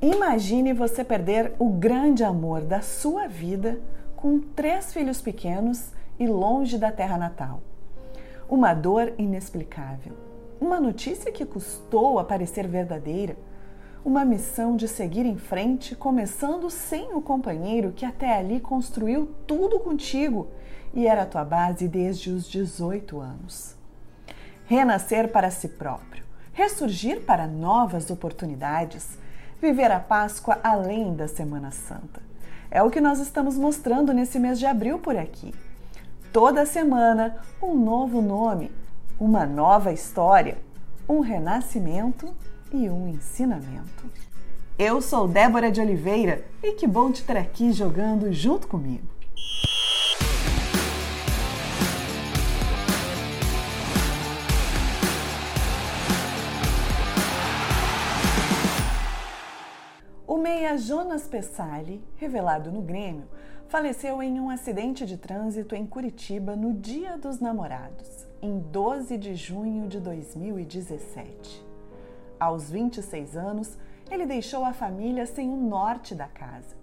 Imagine você perder o grande amor da sua vida com três filhos pequenos e longe da terra natal. Uma dor inexplicável, uma notícia que custou a parecer verdadeira, uma missão de seguir em frente, começando sem o companheiro que até ali construiu tudo contigo e era a tua base desde os 18 anos. Renascer para si próprio, ressurgir para novas oportunidades viver a Páscoa além da Semana Santa. É o que nós estamos mostrando nesse mês de abril por aqui. Toda semana, um novo nome, uma nova história, um renascimento e um ensinamento. Eu sou Débora de Oliveira e que bom te ter aqui jogando junto comigo. O meia Jonas Pessali, revelado no Grêmio, faleceu em um acidente de trânsito em Curitiba no Dia dos Namorados, em 12 de junho de 2017. Aos 26 anos, ele deixou a família sem o norte da casa.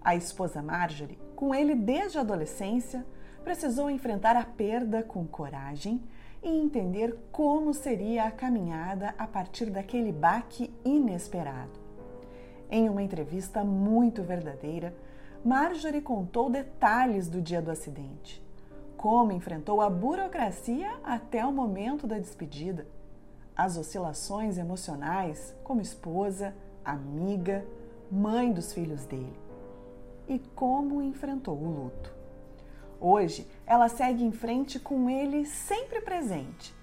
A esposa Marjorie, com ele desde a adolescência, precisou enfrentar a perda com coragem e entender como seria a caminhada a partir daquele baque inesperado. Em uma entrevista muito verdadeira, Marjorie contou detalhes do dia do acidente, como enfrentou a burocracia até o momento da despedida, as oscilações emocionais como esposa, amiga, mãe dos filhos dele e como enfrentou o luto. Hoje, ela segue em frente com ele sempre presente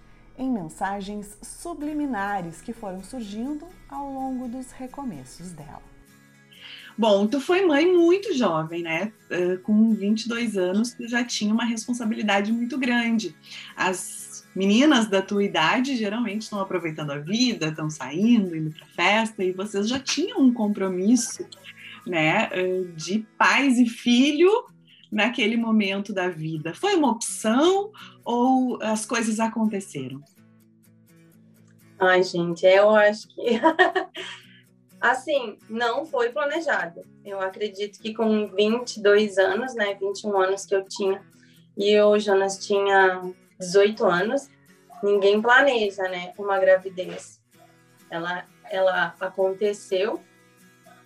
em mensagens subliminares que foram surgindo ao longo dos recomeços dela. Bom, tu foi mãe muito jovem, né? Com 22 anos, tu já tinha uma responsabilidade muito grande. As meninas da tua idade geralmente estão aproveitando a vida, estão saindo, indo para festa, e vocês já tinham um compromisso, né, de pais e filho naquele momento da vida? Foi uma opção ou as coisas aconteceram? Ai, gente, eu acho que. assim, não foi planejado. Eu acredito que com 22 anos, né, 21 anos que eu tinha, e o Jonas tinha 18 anos, ninguém planeja, né, uma gravidez. Ela, ela aconteceu,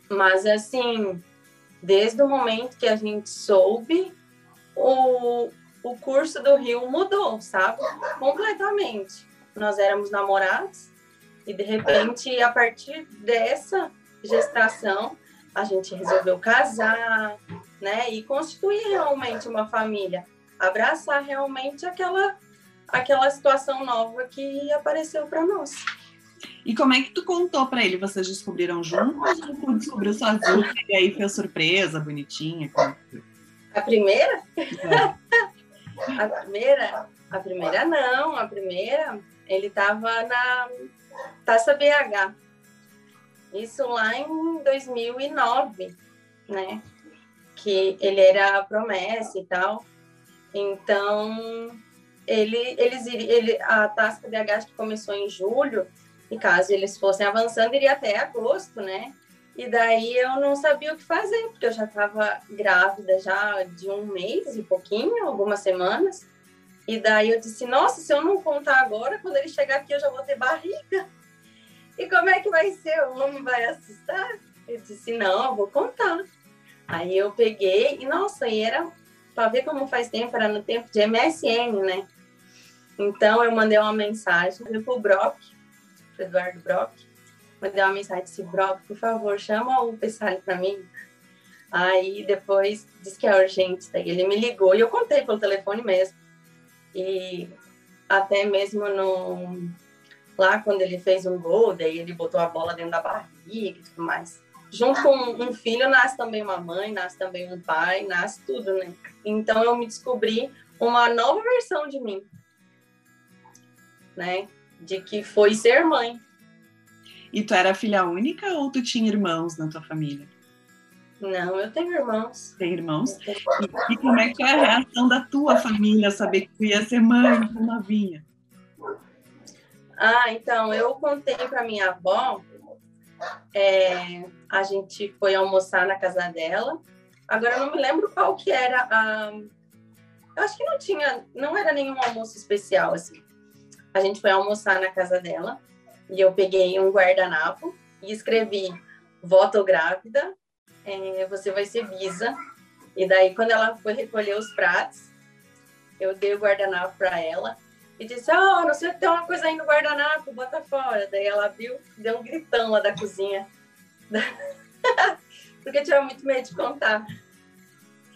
mas assim, desde o momento que a gente soube, o, o curso do Rio mudou, sabe? Completamente. Nós éramos namorados e, de repente, a partir dessa gestação, a gente resolveu casar, né? E constituir realmente uma família. Abraçar realmente aquela, aquela situação nova que apareceu para nós. E como é que tu contou para ele? Vocês descobriram juntos ou tu descobriu sozinho? E aí foi surpresa, bonitinha? A primeira? É. a primeira? A primeira não. A primeira, ele estava na Taça BH. Isso lá em 2009, né? Que ele era promessa e tal. Então, ele, eles, ele, a Taça BH que começou em julho e caso eles fossem avançando, iria até agosto, né? E daí eu não sabia o que fazer, porque eu já estava grávida já de um mês e pouquinho, algumas semanas. E daí eu disse, nossa, se eu não contar agora, quando ele chegar aqui eu já vou ter barriga. E como é que vai ser? O homem vai assustar? Eu disse, não, eu vou contar. Aí eu peguei, e nossa, e era, para ver como faz tempo, era no tempo de MSN, né? Então eu mandei uma mensagem pro Brock, pro Eduardo Brock, mandei uma mensagem, disse, Brock, por favor, chama o Pessali para mim. Aí depois disse que é urgente, daí ele me ligou e eu contei pelo telefone mesmo. E até mesmo no lá quando ele fez um gol, daí ele botou a bola dentro da barriga e tudo mais. Junto com um filho nasce também uma mãe, nasce também um pai, nasce tudo, né? Então eu me descobri uma nova versão de mim, né? de que foi ser mãe. E tu era filha única ou tu tinha irmãos na tua família? Não, eu tenho irmãos. Tem irmãos? Tenho... E, e, como é que foi a reação da tua família saber que tu ia ser mãe tão novinha? Ah, então, eu contei para minha avó é, a gente foi almoçar na casa dela. Agora eu não me lembro qual que era a. Eu acho que não tinha, não era nenhum almoço especial assim. A gente foi almoçar na casa dela e eu peguei um guardanapo e escrevi voto grávida, é, você vai ser bisa. E daí quando ela foi recolher os pratos, eu dei o guardanapo para ela e disse: Ó, oh, não sei, tem uma coisa aí no guardanapo, bota fora. Daí ela abriu, deu um gritão lá da cozinha. Porque tinha muito medo de contar.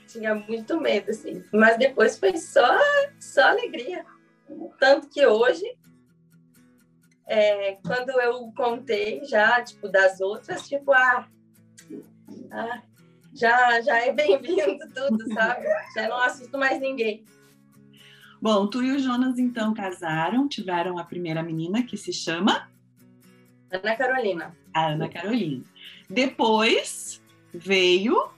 Tinha muito medo, assim. Mas depois foi só, só alegria. Tanto que hoje, é, quando eu contei já, tipo, das outras, tipo, ah, ah já, já é bem-vindo tudo, sabe? Já não assusto mais ninguém. Bom, tu e o Jonas então casaram, tiveram a primeira menina que se chama Ana Carolina. A Ana Carolina. Depois veio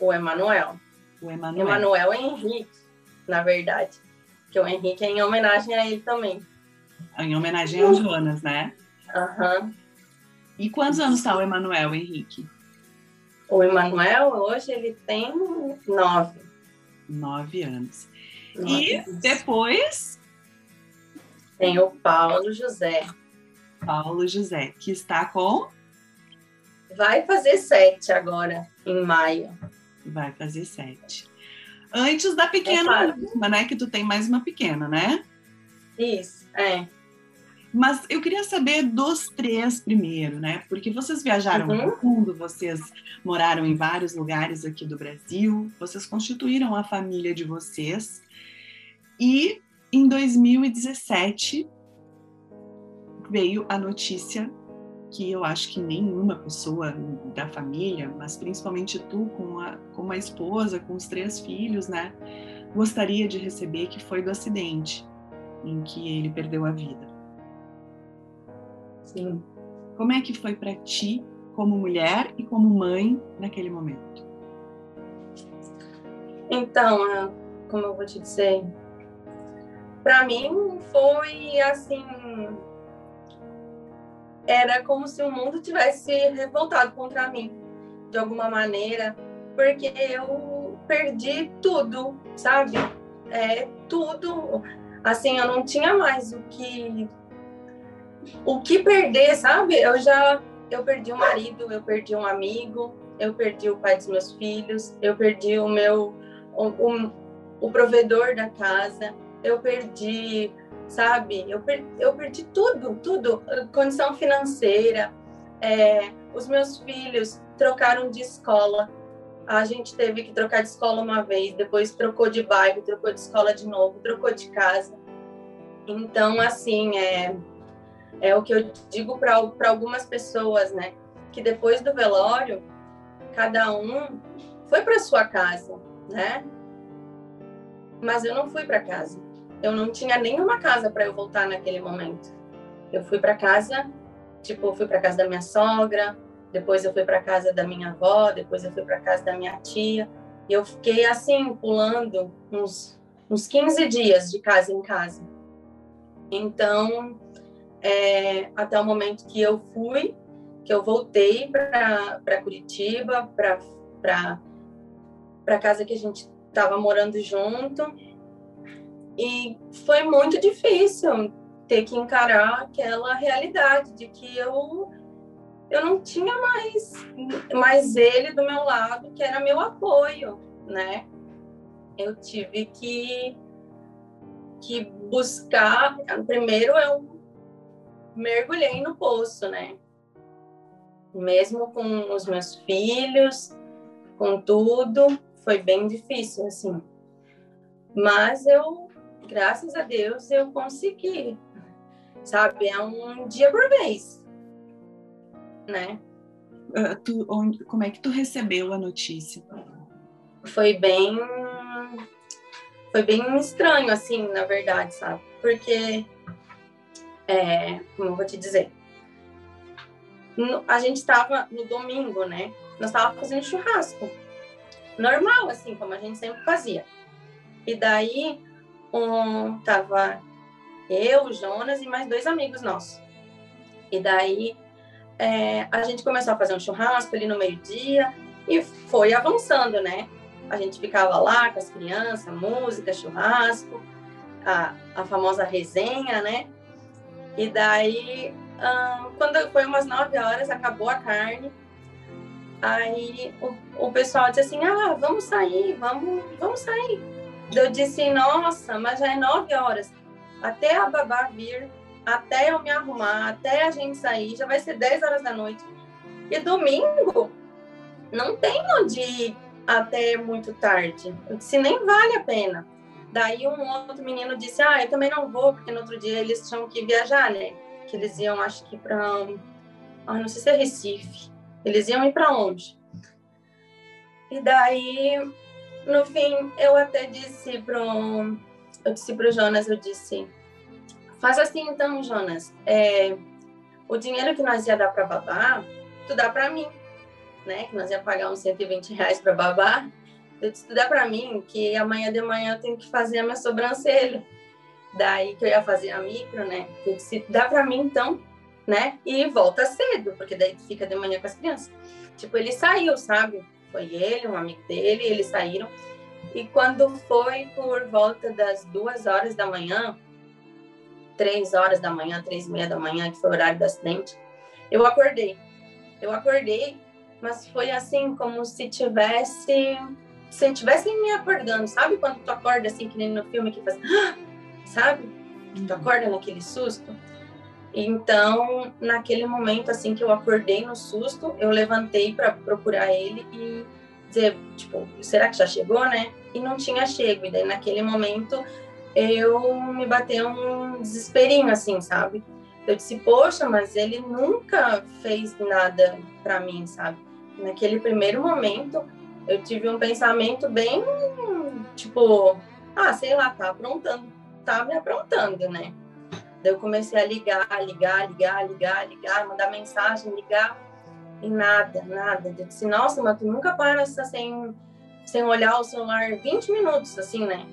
o Emanuel. O Emanuel. Emanuel Henrique, na verdade. Que o Henrique é em homenagem a ele também. Em homenagem ao Jonas, né? Aham. Uhum. E quantos anos está o Emanuel Henrique? O Emanuel, hoje, ele tem nove. Nove anos. E depois tem o Paulo José. Paulo José, que está com. Vai fazer sete agora, em maio. Vai fazer sete. Antes da pequena, é né? Que tu tem mais uma pequena, né? Isso, é. Mas eu queria saber dos três primeiro, né? Porque vocês viajaram uhum. no mundo, vocês moraram em vários lugares aqui do Brasil, vocês constituíram a família de vocês. E em 2017 veio a notícia que eu acho que nenhuma pessoa da família, mas principalmente tu com a, com a esposa, com os três filhos, né, gostaria de receber, que foi do acidente em que ele perdeu a vida. Sim. Como é que foi para ti, como mulher e como mãe, naquele momento? Então, como eu vou te dizer, para mim foi assim era como se o mundo tivesse revoltado contra mim de alguma maneira porque eu perdi tudo sabe é tudo assim eu não tinha mais o que o que perder sabe eu já eu perdi um marido eu perdi um amigo eu perdi o pai dos meus filhos eu perdi o meu o, o, o provedor da casa eu perdi, sabe? Eu, per, eu perdi tudo, tudo. Condição financeira. É, os meus filhos trocaram de escola. A gente teve que trocar de escola uma vez, depois trocou de bairro, trocou de escola de novo, trocou de casa. Então, assim, é, é o que eu digo para algumas pessoas, né? Que depois do velório, cada um foi para sua casa, né? Mas eu não fui para casa eu não tinha nenhuma casa para eu voltar naquele momento. Eu fui para casa, tipo, eu fui para casa da minha sogra, depois eu fui para casa da minha avó, depois eu fui para casa da minha tia, e eu fiquei assim pulando uns uns 15 dias de casa em casa. Então, é, até o momento que eu fui, que eu voltei para Curitiba, para para casa que a gente estava morando junto, e foi muito difícil ter que encarar aquela realidade de que eu eu não tinha mais mais ele do meu lado, que era meu apoio, né? Eu tive que que buscar, primeiro eu mergulhei no poço, né? Mesmo com os meus filhos, com tudo, foi bem difícil assim. Mas eu graças a Deus eu consegui, sabe? É um dia por vez, né? Uh, tu, onde, como é que tu recebeu a notícia? Foi bem, foi bem estranho, assim, na verdade, sabe? Porque, é, como eu vou te dizer, no, a gente estava no domingo, né? Nós estávamos fazendo churrasco, normal, assim, como a gente sempre fazia. E daí um, tava eu, Jonas e mais dois amigos nossos. E daí é, a gente começou a fazer um churrasco ali no meio-dia e foi avançando, né? A gente ficava lá com as crianças, música, churrasco, a, a famosa resenha, né? E daí, quando foi umas nove horas, acabou a carne. Aí o, o pessoal disse assim: Ah, vamos sair, vamos, vamos sair. Eu disse: Nossa, mas já é nove horas. Até a babá vir, até eu me arrumar, até a gente sair, já vai ser dez horas da noite. E domingo não tem onde ir até muito tarde. Eu disse: Nem vale a pena. Daí um outro menino disse: Ah, eu também não vou, porque no outro dia eles tinham que viajar, né? Que eles iam, acho que para. Ah, não sei se é Recife. Eles iam ir para onde? E daí, no fim, eu até disse pro. Eu disse pro Jonas, eu disse: Faz assim então, Jonas. É, o dinheiro que nós ia dar para babá, tu dá para mim, né? Que nós ia pagar uns 120 reais para babá eu dá para mim que amanhã de manhã eu tenho que fazer a minha sobrancelha. Daí que eu ia fazer a micro, né? Eu disse, dá para mim então, né? E volta cedo, porque daí fica de manhã com as crianças. Tipo, ele saiu, sabe? Foi ele, um amigo dele, eles saíram. E quando foi por volta das duas horas da manhã, três horas da manhã, três e meia da manhã, que foi o horário do acidente, eu acordei. Eu acordei, mas foi assim, como se tivesse se estivesse me acordando, sabe quando tu acorda assim, que nem no filme que faz, sabe? Tu uhum. acorda naquele susto. Então, naquele momento assim que eu acordei no susto, eu levantei para procurar ele e dizer, tipo, será que já chegou, né? E não tinha chego. E daí naquele momento eu me bateu um desesperinho assim, sabe? Eu disse, poxa, mas ele nunca fez nada para mim, sabe? Naquele primeiro momento, eu tive um pensamento bem, tipo, ah, sei lá, tá aprontando, tá me aprontando, né? Daí eu comecei a ligar, ligar, ligar, ligar, ligar, mandar mensagem, ligar, e nada, nada. Eu disse, nossa, mas tu nunca para sem, sem olhar o celular 20 minutos, assim, né?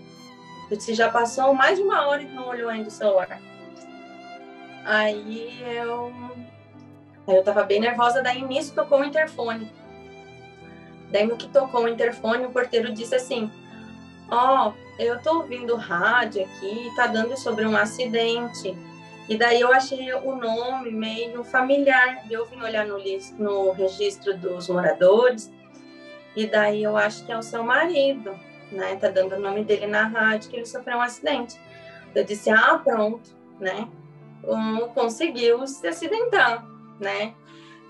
Eu disse, já passou mais de uma hora e não olhou ainda o celular. Aí eu... Aí eu tava bem nervosa, daí nisso tocou o interfone. Daí no que tocou o interfone, o porteiro disse assim: Ó, oh, eu tô ouvindo rádio aqui, tá dando sobre um acidente. E daí eu achei o nome meio familiar. Eu vim olhar no, no registro dos moradores. E daí eu acho que é o seu marido, né? Tá dando o nome dele na rádio que ele sofreu um acidente. Eu disse: "Ah, pronto", né? Um, conseguiu se acidentar, né?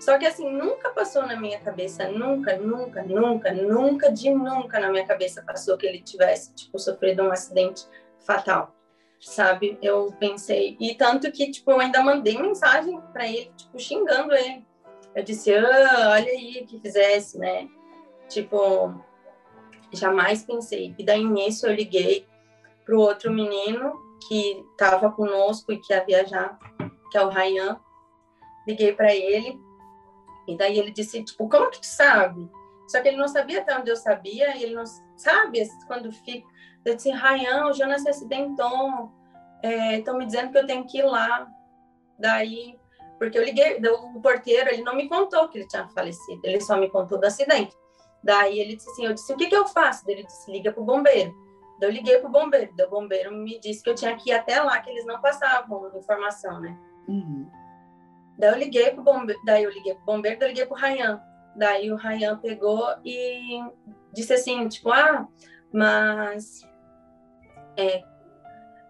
Só que assim, nunca passou na minha cabeça, nunca, nunca, nunca, nunca, de nunca na minha cabeça passou que ele tivesse, tipo, sofrido um acidente fatal, sabe? Eu pensei, e tanto que, tipo, eu ainda mandei mensagem para ele, tipo, xingando ele. Eu disse, ah, olha aí que fizesse, né? Tipo, jamais pensei. E daí nisso eu liguei pro outro menino que estava conosco e que ia viajar, que é o Ryan. Liguei para ele e daí ele disse, tipo, como que tu sabe? Só que ele não sabia até onde eu sabia, ele não sabe quando fica. Eu disse, Rayan, o Jonas se acidentou, estão é, me dizendo que eu tenho que ir lá. Daí, porque eu liguei, o porteiro, ele não me contou que ele tinha falecido, ele só me contou do acidente. Daí ele disse assim, eu disse, o que que eu faço? Ele disse, liga pro bombeiro. Daí eu liguei pro bombeiro, daí o bombeiro me disse que eu tinha que ir até lá, que eles não passavam informação, né? Uhum. Daí eu liguei pro bombeiro, daí eu liguei pro bombeiro, daí eu liguei pro Rayan. Daí o Rayan pegou e disse assim, tipo, ah, mas é,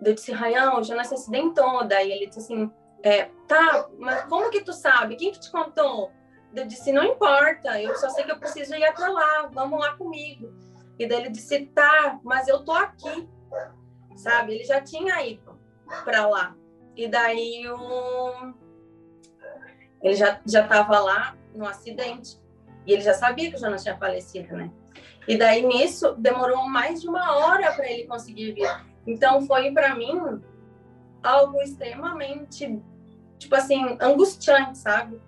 eu disse, Rayan, o Jonas se acidentou. Daí ele disse assim, é, tá, mas como que tu sabe? Quem que te contou? Eu disse, não importa, eu só sei que eu preciso ir até lá, vamos lá comigo. E daí ele disse, tá, mas eu tô aqui, sabe? Ele já tinha ido para lá. E daí o ele já estava lá no acidente e ele já sabia que o Jonas tinha falecido, né? E daí nisso demorou mais de uma hora para ele conseguir vir. Então foi para mim algo extremamente, tipo assim, angustiante, sabe?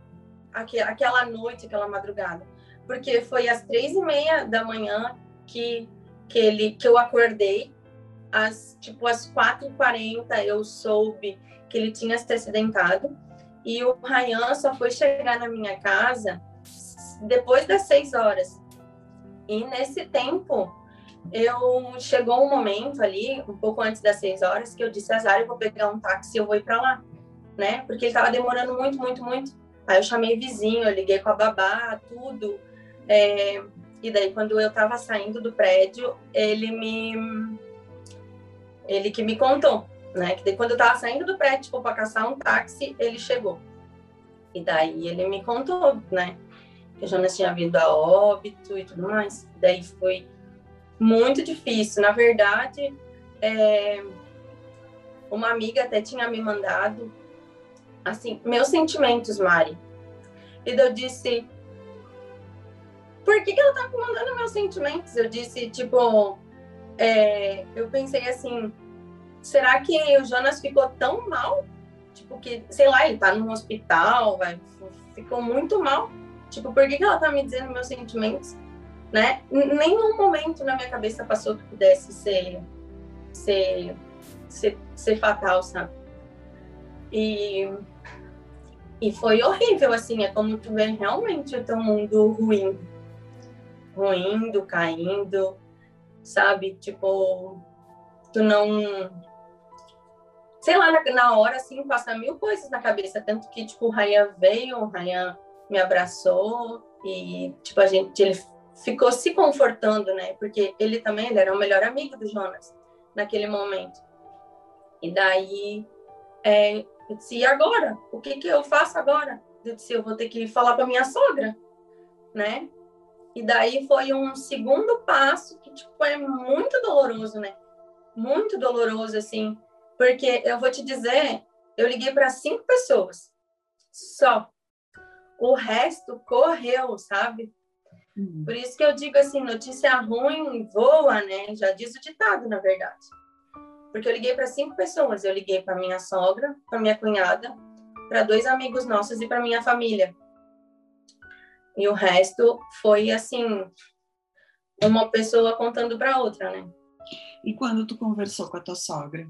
Aquela noite, aquela madrugada, porque foi às três e meia da manhã que que ele que eu acordei, às tipo às quatro e quarenta eu soube que ele tinha se acidentado E o Ryan só foi chegar na minha casa depois das seis horas. E nesse tempo, eu chegou um momento ali, um pouco antes das seis horas, que eu disse, Azar, eu vou pegar um táxi e eu vou ir para lá, né? Porque ele estava demorando muito, muito, muito. Aí eu chamei vizinho, eu liguei com a babá, tudo. É, e daí, quando eu estava saindo do prédio, ele me... Ele que me contou, né? Que daí, quando eu estava saindo do prédio, tipo, para caçar um táxi, ele chegou. E daí ele me contou, né? Que o Jonas tinha vindo a óbito e tudo mais. Daí foi muito difícil. Na verdade, é... uma amiga até tinha me mandado, assim, meus sentimentos, Mari. E eu disse, por que, que ela tá me mandando meus sentimentos? Eu disse, tipo, é... eu pensei assim, será que o Jonas ficou tão mal? Tipo, que, sei lá, ele tá num hospital, vai, ficou muito mal. Tipo, por que, que ela tá me dizendo meus sentimentos? né? Nenhum momento na minha cabeça passou que pudesse ser, ser, ser, ser fatal, sabe? E, e foi horrível, assim, é como tu vê realmente o teu mundo ruim, ruindo, caindo, sabe? Tipo, tu não... Sei lá, na, na hora, assim, passa mil coisas na cabeça, tanto que, tipo, o Ryan veio, o Ryan me abraçou e, tipo, a gente, ele ficou se confortando, né? Porque ele também ele era o melhor amigo do Jonas naquele momento. E daí, é, eu disse, e agora? O que, que eu faço agora? Eu disse, eu vou ter que falar para minha sogra, né? E daí foi um segundo passo que, tipo, é muito doloroso, né? Muito doloroso, assim. Porque eu vou te dizer, eu liguei para cinco pessoas, só. O resto correu, sabe? Uhum. Por isso que eu digo assim, notícia ruim voa, né? Já diz o ditado, na verdade. Porque eu liguei para cinco pessoas. Eu liguei para minha sogra, para minha cunhada, para dois amigos nossos e para minha família. E o resto foi assim, uma pessoa contando para outra, né? E quando tu conversou com a tua sogra?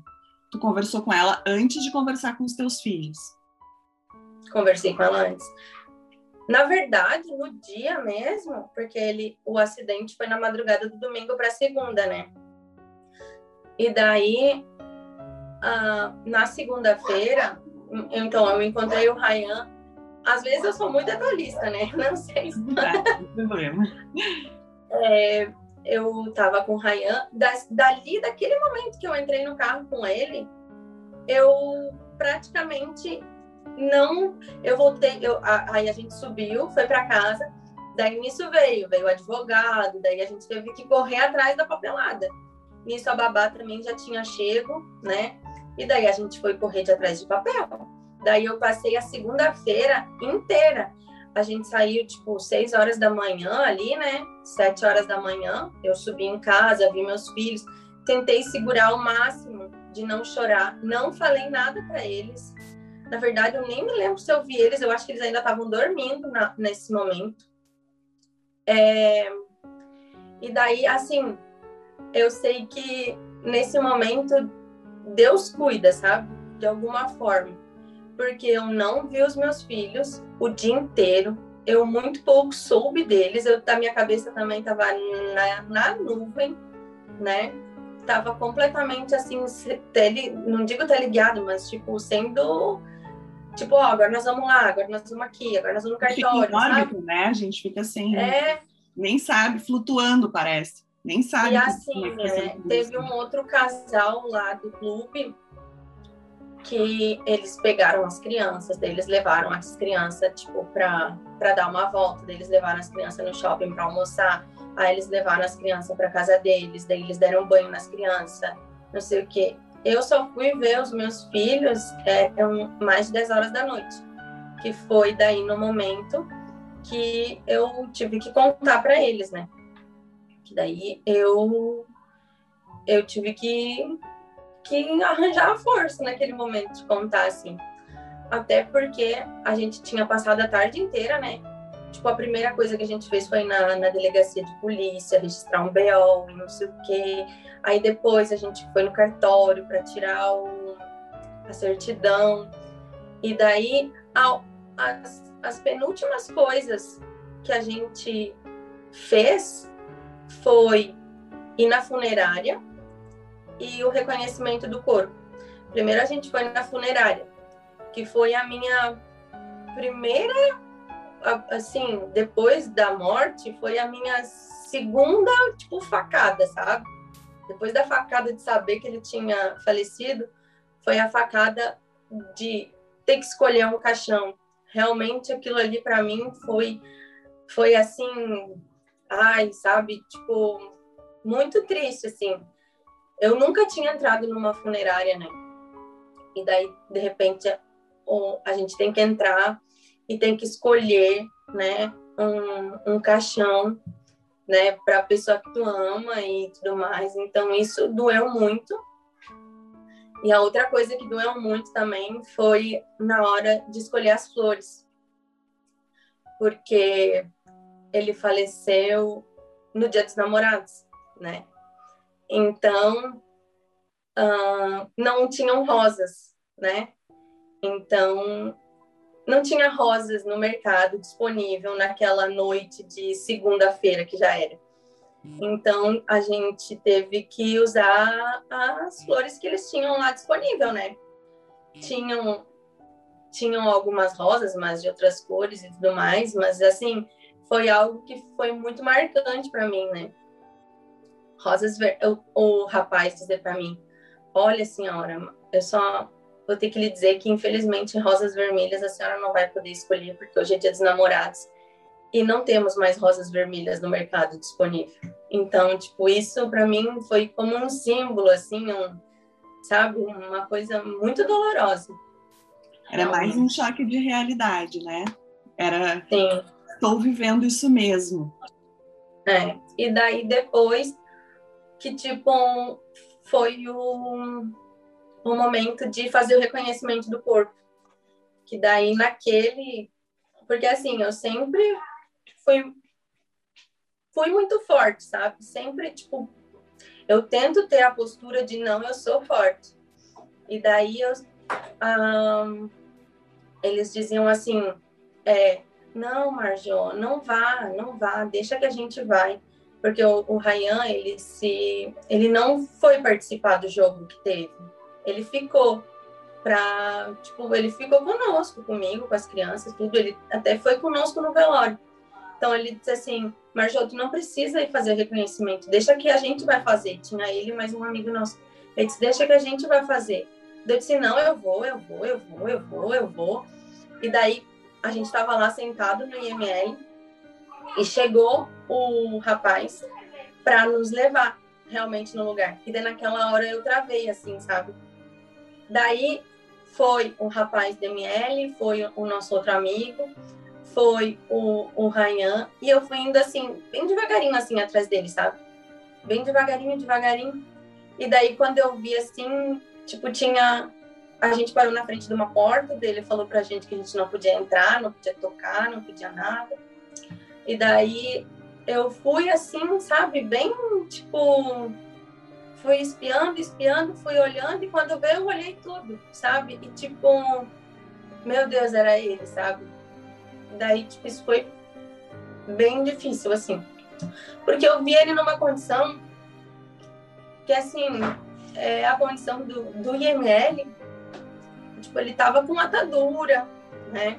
Tu conversou com ela antes de conversar com os teus filhos? Conversei com ela antes. Na verdade, no dia mesmo, porque ele, o acidente foi na madrugada do domingo para segunda, né? E daí, ah, na segunda-feira, então eu encontrei o Ryan. Às vezes eu sou muito detalhista, né? Não sei. Não problema. É, eu tava com o Ryan. Das, dali, daquele momento que eu entrei no carro com ele, eu praticamente não, eu voltei, eu, aí a gente subiu, foi para casa, daí nisso veio, veio o advogado, daí a gente teve que correr atrás da papelada. Nisso a babá também já tinha chego, né? E daí a gente foi correr de atrás de papel. Daí eu passei a segunda-feira inteira. A gente saiu, tipo, seis horas da manhã ali, né? Sete horas da manhã. Eu subi em casa, vi meus filhos. Tentei segurar o máximo de não chorar. Não falei nada para eles. Na verdade, eu nem me lembro se eu vi eles, eu acho que eles ainda estavam dormindo na, nesse momento. É... E daí, assim, eu sei que nesse momento Deus cuida, sabe? De alguma forma. Porque eu não vi os meus filhos o dia inteiro, eu muito pouco soube deles, eu, a minha cabeça também estava na, na nuvem, né? Tava completamente assim, tele, não digo teleguiado, mas tipo, sendo Tipo, ó, agora nós vamos lá, agora nós vamos aqui, agora nós vamos no cartório. Fica em órbito, né? A gente fica assim, é... nem sabe, flutuando, parece. Nem sabe. E assim, é né? teve um outro casal lá do clube que eles pegaram as crianças, eles levaram as crianças, tipo, para dar uma volta, eles levaram as crianças no shopping para almoçar, aí eles levaram as crianças para casa deles, daí eles deram banho nas crianças, não sei o quê. Eu só fui ver os meus filhos é, mais de 10 horas da noite, que foi daí no momento que eu tive que contar para eles, né? Que daí eu eu tive que que arranjar a força naquele momento de contar assim. Até porque a gente tinha passado a tarde inteira, né? Tipo, a primeira coisa que a gente fez foi na, na delegacia de polícia, registrar um BO, não sei o quê. Aí depois a gente foi no cartório para tirar o, a certidão. E daí, as, as penúltimas coisas que a gente fez foi ir na funerária e o reconhecimento do corpo. Primeiro a gente foi na funerária, que foi a minha primeira, assim, depois da morte, foi a minha segunda, tipo, facada, sabe? Depois da facada de saber que ele tinha falecido, foi a facada de ter que escolher um caixão. Realmente aquilo ali para mim foi foi assim, ai, sabe, tipo, muito triste assim. Eu nunca tinha entrado numa funerária, né? E daí de repente a gente tem que entrar e tem que escolher, né, um, um caixão, né, para a pessoa que tu ama e tudo mais. Então isso doeu muito. E a outra coisa que doeu muito também foi na hora de escolher as flores. Porque ele faleceu no Dia dos Namorados, né? Então, uh, não tinham rosas, né? Então, não tinha rosas no mercado disponível naquela noite de segunda-feira que já era. Então a gente teve que usar as flores que eles tinham lá disponível, né? Tinham tinham algumas rosas, mas de outras cores e tudo mais, mas assim, foi algo que foi muito marcante para mim, né? Rosas ver... o, o rapaz dizer para mim: "Olha, senhora, eu só vou ter que lhe dizer que infelizmente rosas vermelhas a senhora não vai poder escolher porque hoje é dia dos namorados e não temos mais rosas vermelhas no mercado disponível. Então, tipo, isso para mim foi como um símbolo, assim, um, sabe, uma coisa muito dolorosa. Era mais um choque de realidade, né? Era, Sim. estou vivendo isso mesmo. É, e daí depois que, tipo, foi o, o momento de fazer o reconhecimento do corpo. Que daí naquele... Porque, assim, eu sempre fui fui muito forte, sabe? Sempre, tipo, eu tento ter a postura de não, eu sou forte. E daí eu, um, eles diziam assim, é, não, Marjô, não vá, não vá, deixa que a gente vai. Porque o, o Ryan, ele se, ele não foi participar do jogo que teve. Ele ficou para, tipo, ele ficou conosco, comigo, com as crianças, tudo. Ele até foi conosco no velório. Então ele disse assim, Marjô, tu não precisa ir fazer reconhecimento, deixa que a gente vai fazer. Tinha ele mais um amigo nosso. Ele disse, deixa que a gente vai fazer. Eu disse, não, eu vou, eu vou, eu vou, eu vou, eu vou. E daí a gente estava lá sentado no IML e chegou o rapaz para nos levar realmente no lugar. E daí naquela hora eu travei assim, sabe? Daí foi o rapaz do ML, foi o nosso outro amigo, foi o, o Ryan, e eu fui indo assim, bem devagarinho assim atrás dele, sabe? Bem devagarinho, devagarinho. E daí quando eu vi assim, tipo, tinha. A gente parou na frente de uma porta, dele falou pra gente que a gente não podia entrar, não podia tocar, não podia nada. E daí eu fui assim, sabe, bem tipo. Fui espiando, espiando, fui olhando, e quando veio eu olhei tudo, sabe? E tipo, meu Deus, era ele, sabe? Daí, tipo, isso foi bem difícil, assim. Porque eu vi ele numa condição que, assim, é a condição do, do IML, tipo, ele tava com atadura, né?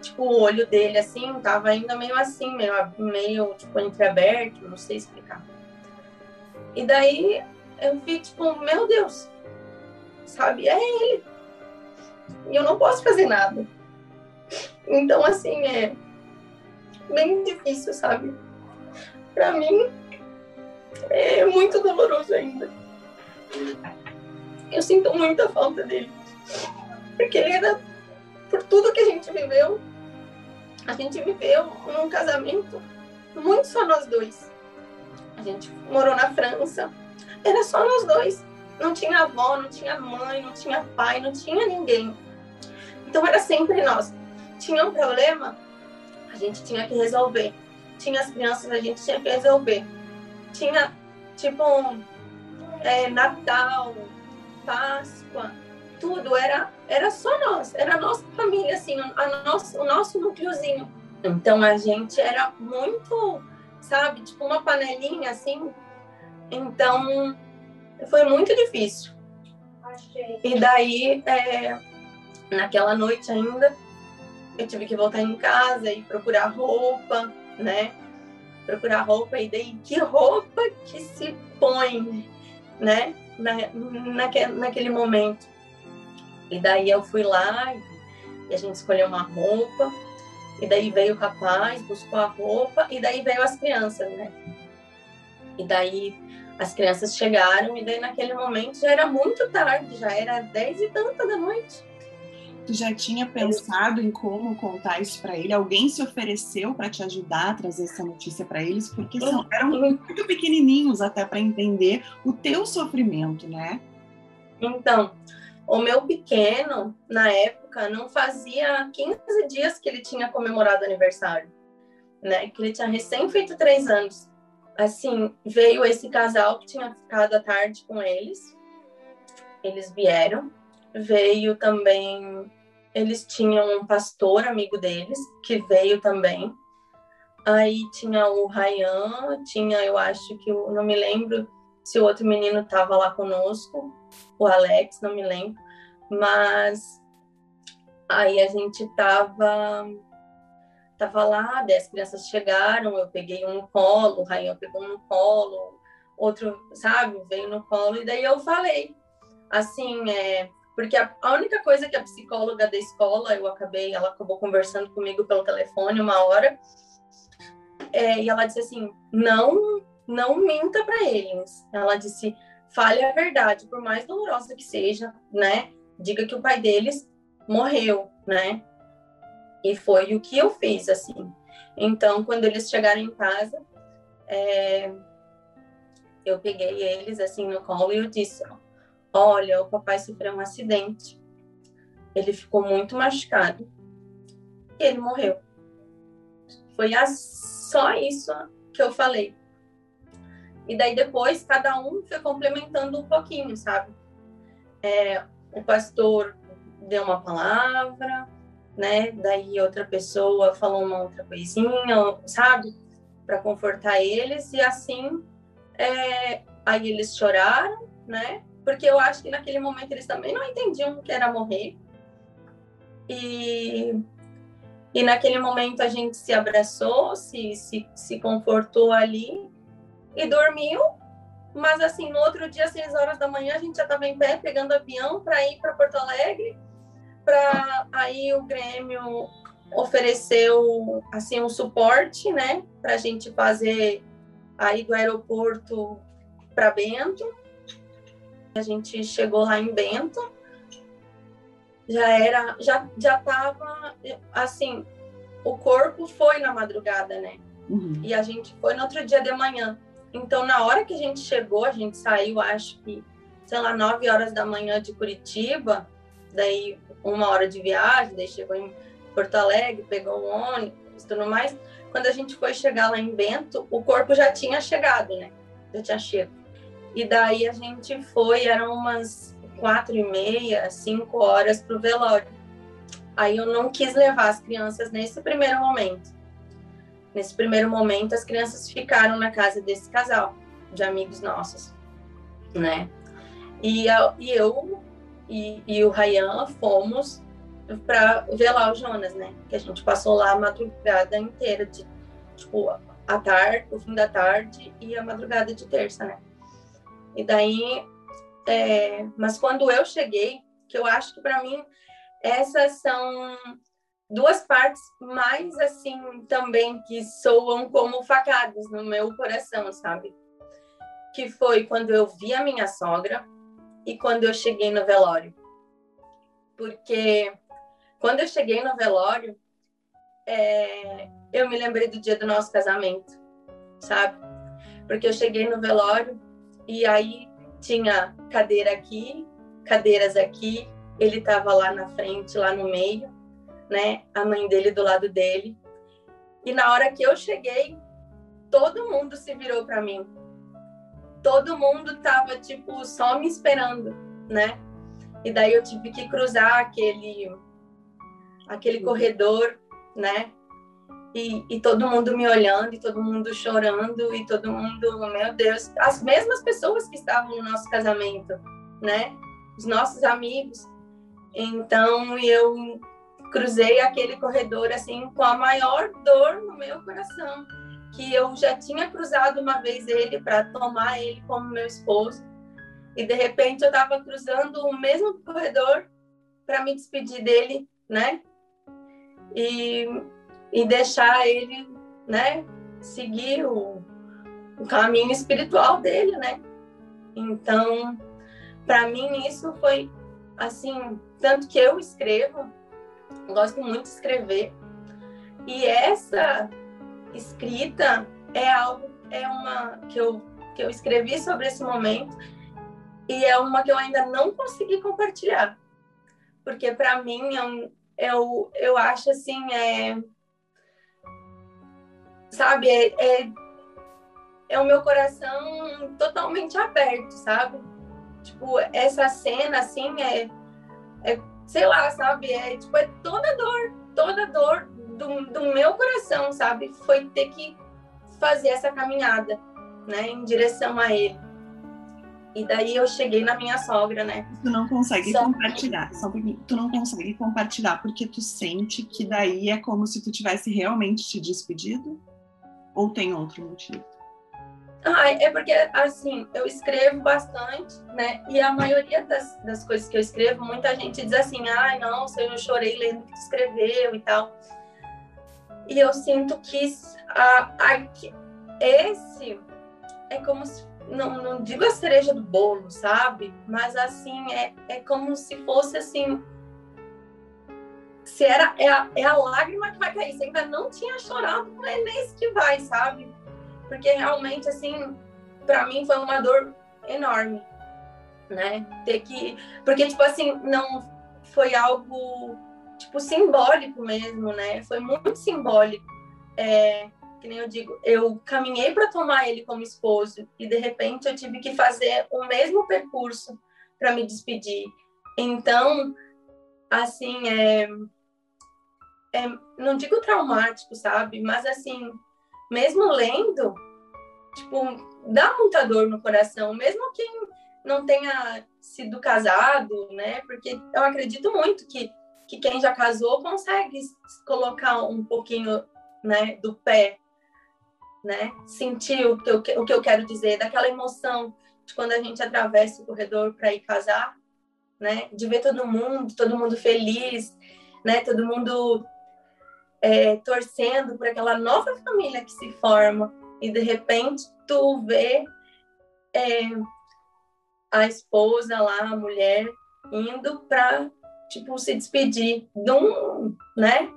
Tipo, o olho dele, assim, tava ainda meio assim, meio, meio tipo, entreaberto, não sei explicar. E daí eu vi, tipo, meu Deus, sabe? É ele. E eu não posso fazer nada. Então, assim, é bem difícil, sabe? Para mim, é muito doloroso ainda. Eu sinto muita falta dele. Porque ele era, por tudo que a gente viveu, a gente viveu num casamento muito só nós dois. A gente morou na França, era só nós dois. Não tinha avó, não tinha mãe, não tinha pai, não tinha ninguém. Então era sempre nós tinha um problema, a gente tinha que resolver. Tinha as crianças, a gente tinha que resolver. Tinha, tipo, é, Natal, Páscoa, tudo era era só nós, era a nossa família, assim, a nosso, o nosso núcleozinho. Então a gente era muito, sabe, tipo uma panelinha assim. Então foi muito difícil. E daí, é, naquela noite ainda, eu tive que voltar em casa e procurar roupa, né? Procurar roupa, e daí que roupa que se põe, né? Na, naque, naquele momento. E daí eu fui lá e a gente escolheu uma roupa, e daí veio o rapaz, buscou a roupa, e daí veio as crianças, né? E daí as crianças chegaram, e daí naquele momento já era muito tarde, já era dez e tanta da noite. Tu já tinha pensado em como contar isso para ele? Alguém se ofereceu para te ajudar a trazer essa notícia para eles? Porque são, eram muito pequenininhos até para entender o teu sofrimento, né? Então, o meu pequeno, na época, não fazia 15 dias que ele tinha comemorado aniversário, né? Que ele tinha recém feito três anos. Assim, veio esse casal que tinha ficado à tarde com eles. Eles vieram. Veio também eles tinham um pastor amigo deles que veio também. Aí tinha o Ryan, tinha, eu acho que eu não me lembro se o outro menino estava lá conosco, o Alex, não me lembro, mas aí a gente tava tava lá, as crianças chegaram, eu peguei um no colo, o Ryan pegou um no colo, outro, sabe, veio no colo, e daí eu falei, assim, é, porque a, a, única coisa que a psicóloga da escola, eu acabei, ela acabou conversando comigo pelo telefone uma hora, é, e ela disse assim, não, não minta para eles. Ela disse, fale a verdade, por mais dolorosa que seja, né? Diga que o pai deles morreu, né? E foi o que eu fiz, assim. Então, quando eles chegaram em casa, é, eu peguei eles, assim, no colo e eu disse, Olha, o papai sofreu um acidente. Ele ficou muito machucado. E ele morreu. Foi só isso que eu falei. E daí depois cada um foi complementando um pouquinho, sabe? É, o pastor deu uma palavra, né? Daí outra pessoa falou uma outra coisinha, sabe? Para confortar eles e assim, é, aí eles choraram, né? porque eu acho que naquele momento eles também não entendiam o que era morrer. E, e naquele momento a gente se abraçou, se, se, se confortou ali e dormiu. Mas assim, no outro dia, às seis horas da manhã, a gente já estava em pé pegando avião para ir para Porto Alegre. Para aí o Grêmio ofereceu assim um suporte, né, para a gente fazer aí do aeroporto para Bento a gente chegou lá em Bento, já era, já já tava assim, o corpo foi na madrugada, né? Uhum. E a gente foi no outro dia de manhã. Então, na hora que a gente chegou, a gente saiu, acho que, sei lá, 9 horas da manhã de Curitiba, daí uma hora de viagem, daí chegou em Porto Alegre, pegou o ônibus tudo mais. Quando a gente foi chegar lá em Bento, o corpo já tinha chegado, né? Já tinha chego. E daí a gente foi, eram umas quatro e meia, cinco horas para o velório. Aí eu não quis levar as crianças nesse primeiro momento. Nesse primeiro momento, as crianças ficaram na casa desse casal de amigos nossos, né? E, e eu e, e o Rayan fomos para velar o Jonas, né? Que a gente passou lá a madrugada inteira, de, tipo, a tarde, o fim da tarde e a madrugada de terça, né? E daí, é, mas quando eu cheguei, que eu acho que para mim essas são duas partes mais assim também que soam como facadas no meu coração, sabe? Que foi quando eu vi a minha sogra e quando eu cheguei no velório. Porque quando eu cheguei no velório, é, eu me lembrei do dia do nosso casamento, sabe? Porque eu cheguei no velório e aí tinha cadeira aqui, cadeiras aqui, ele estava lá na frente, lá no meio, né? A mãe dele do lado dele. E na hora que eu cheguei, todo mundo se virou para mim. Todo mundo tava tipo só me esperando, né? E daí eu tive que cruzar aquele aquele corredor, né? E, e, todo mundo me olhando, e todo mundo chorando, e todo mundo, meu Deus, as mesmas pessoas que estavam no nosso casamento, né? Os nossos amigos. Então eu cruzei aquele corredor assim com a maior dor no meu coração, que eu já tinha cruzado uma vez ele para tomar ele como meu esposo. E de repente eu estava cruzando o mesmo corredor para me despedir dele, né? E, e deixar ele, né, seguir o, o caminho espiritual dele, né? Então, para mim isso foi assim, tanto que eu escrevo, gosto muito de escrever. E essa escrita é algo é uma que eu que eu escrevi sobre esse momento e é uma que eu ainda não consegui compartilhar. Porque para mim eu, eu, eu acho assim, é, sabe, é, é, é o meu coração totalmente aberto, sabe? Tipo, essa cena, assim, é, é sei lá, sabe? É, tipo, é toda dor, toda dor do, do meu coração, sabe? Foi ter que fazer essa caminhada, né, em direção a ele. E daí eu cheguei na minha sogra, né? Tu não consegue só compartilhar, só porque tu não consegue compartilhar porque tu sente que daí é como se tu tivesse realmente te despedido? Ou tem outro motivo? Ah, é porque, assim, eu escrevo bastante, né? E a maioria das, das coisas que eu escrevo, muita gente diz assim, ai, ah, nossa, eu chorei lendo o que escreveu e tal. E eu sinto que esse é como se não, não digo a cereja do bolo, sabe? Mas assim, é, é como se fosse assim. Se era é a, é a lágrima que vai cair. Você ainda não tinha chorado, não é nesse que vai, sabe? Porque realmente, assim, para mim foi uma dor enorme, né? Ter que. Porque, tipo assim, não foi algo, tipo, simbólico mesmo, né? Foi muito simbólico. É, que nem eu digo, eu caminhei para tomar ele como esposo e de repente eu tive que fazer o mesmo percurso para me despedir. Então, assim, é, é, não digo traumático, sabe? Mas assim, mesmo lendo, tipo, dá muita dor no coração, mesmo quem não tenha sido casado, né? Porque eu acredito muito que, que quem já casou consegue colocar um pouquinho né, do pé né? Sentir o que, eu, o que eu quero dizer, daquela emoção de quando a gente atravessa o corredor para ir casar, né? De ver todo mundo, todo mundo feliz, né? Todo mundo é, torcendo por aquela nova família que se forma e de repente tu vê é, a esposa lá, a mulher indo para tipo se despedir de um, né?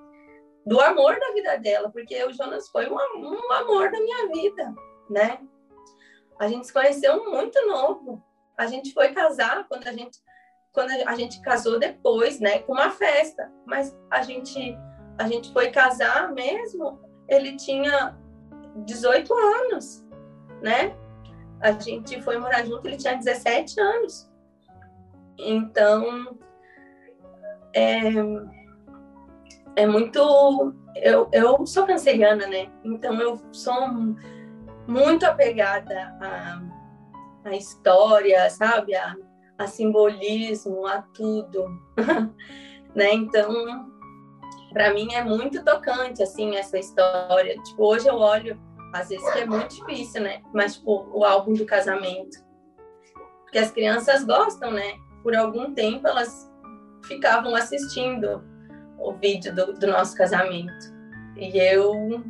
do amor da vida dela, porque o Jonas foi um, um amor da minha vida, né? A gente se conheceu muito novo. A gente foi casar quando a gente quando a gente casou depois, né, com uma festa, mas a gente a gente foi casar mesmo, ele tinha 18 anos, né? A gente foi morar junto, ele tinha 17 anos. Então, é, é muito. Eu, eu sou canceriana, né? Então eu sou muito apegada à, à história, sabe? A, a simbolismo, a tudo. né? Então, para mim é muito tocante, assim, essa história. Tipo, hoje eu olho, às vezes que é muito difícil, né? Mas, tipo, o álbum do casamento. Porque as crianças gostam, né? Por algum tempo elas ficavam assistindo o vídeo do, do nosso casamento. E eu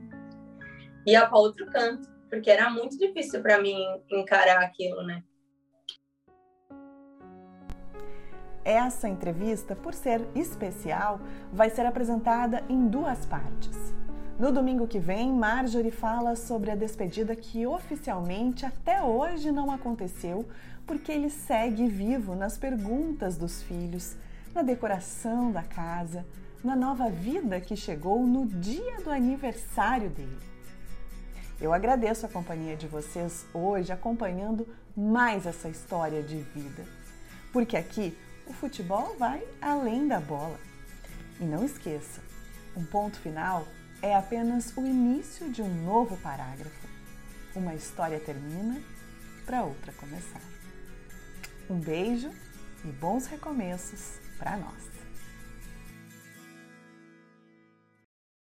ia para outro canto, porque era muito difícil para mim encarar aquilo, né? Essa entrevista, por ser especial, vai ser apresentada em duas partes. No domingo que vem, Marjorie fala sobre a despedida que oficialmente até hoje não aconteceu, porque ele segue vivo nas perguntas dos filhos, na decoração da casa, na nova vida que chegou no dia do aniversário dele. Eu agradeço a companhia de vocês hoje acompanhando mais essa história de vida, porque aqui o futebol vai além da bola. E não esqueça, um ponto final é apenas o início de um novo parágrafo. Uma história termina para outra começar. Um beijo e bons recomeços para nós.